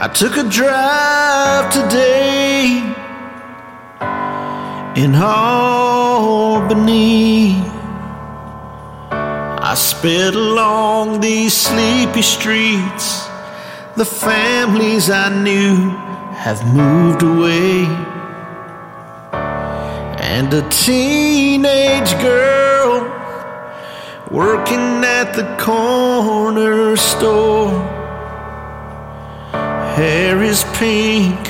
I took a drive today in Albany. I sped along these sleepy streets. The families I knew have moved away. And a teenage girl working at the corner store. Hair is pink,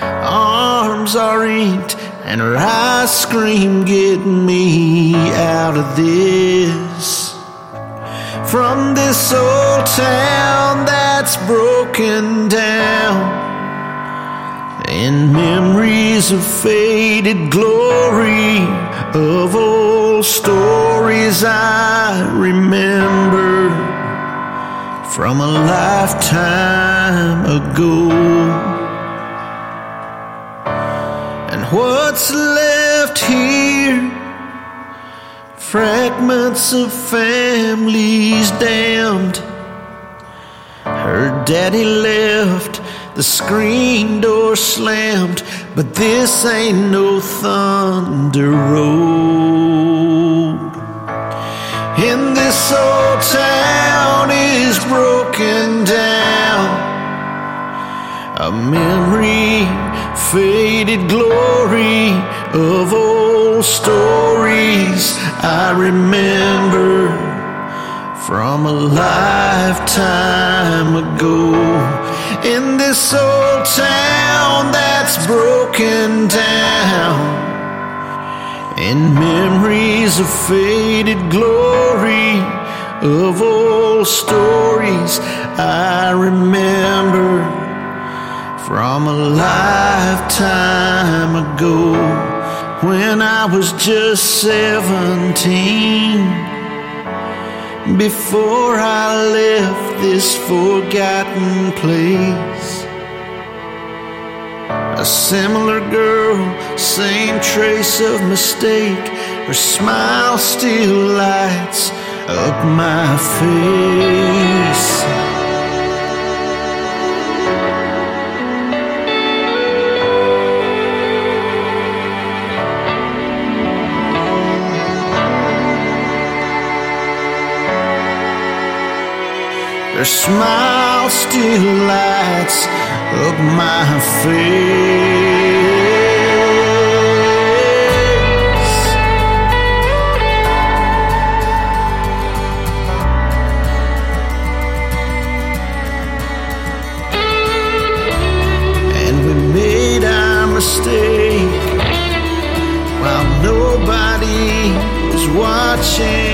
arms are inked, and her eyes scream, Get me out of this. From this old town that's broken down. And memories of faded glory of old stories I remember from a lifetime ago. And what's left here? Fragments of families damned. Her daddy left, the screen door slammed, but this ain't no thunder road. In this old town is broken down. Memory, faded glory of old stories I remember from a lifetime ago. In this old town that's broken down. In memories of faded glory of old stories I remember from a lifetime ago when I was just seventeen. Before I left this forgotten place. A similar girl, same trace of mistake. Her smile still lights up my face. Your smile still lights up my face. And we made our mistake while nobody was watching.